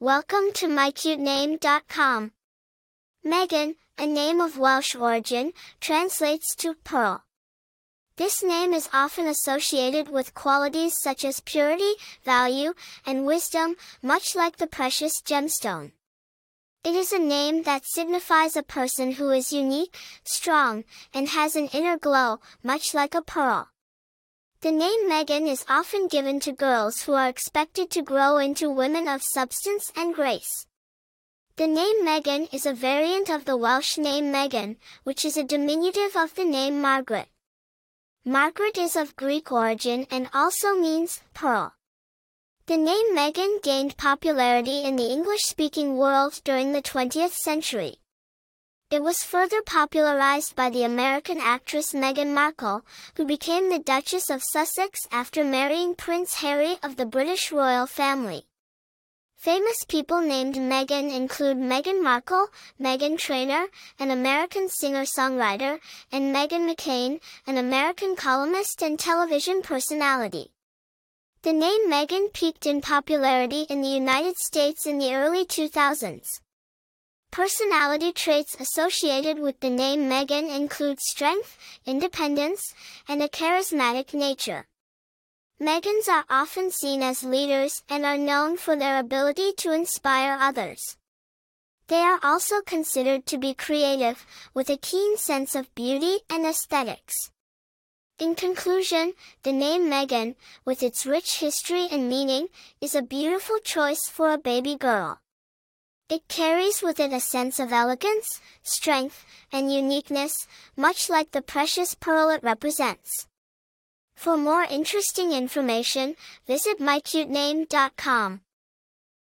Welcome to mycutename.com. Meghan, a name of Welsh origin, translates to pearl. This name is often associated with qualities such as purity, value, and wisdom, much like the precious gemstone. It is a name that signifies a person who is unique, strong, and has an inner glow, much like a pearl. The name Meghan is often given to girls who are expected to grow into women of substance and grace. The name Meghan is a variant of the Welsh name Megan, which is a diminutive of the name Margaret. Margaret is of Greek origin and also means pearl. The name Meghan gained popularity in the English-speaking world during the 20th century. It was further popularized by the American actress Meghan Markle, who became the Duchess of Sussex after marrying Prince Harry of the British royal family. Famous people named Meghan include Meghan Markle, Meghan Trainor, an American singer-songwriter, and Meghan McCain, an American columnist and television personality. The name Meghan peaked in popularity in the United States in the early 2000s. Personality traits associated with the name Meghan include strength, independence, and a charismatic nature. Meghans are often seen as leaders and are known for their ability to inspire others. They are also considered to be creative, with a keen sense of beauty and aesthetics. In conclusion, the name Meghan, with its rich history and meaning, is a beautiful choice for a baby girl. It carries with it a sense of elegance, strength, and uniqueness, much like the precious pearl it represents. For more interesting information, visit mycutename.com.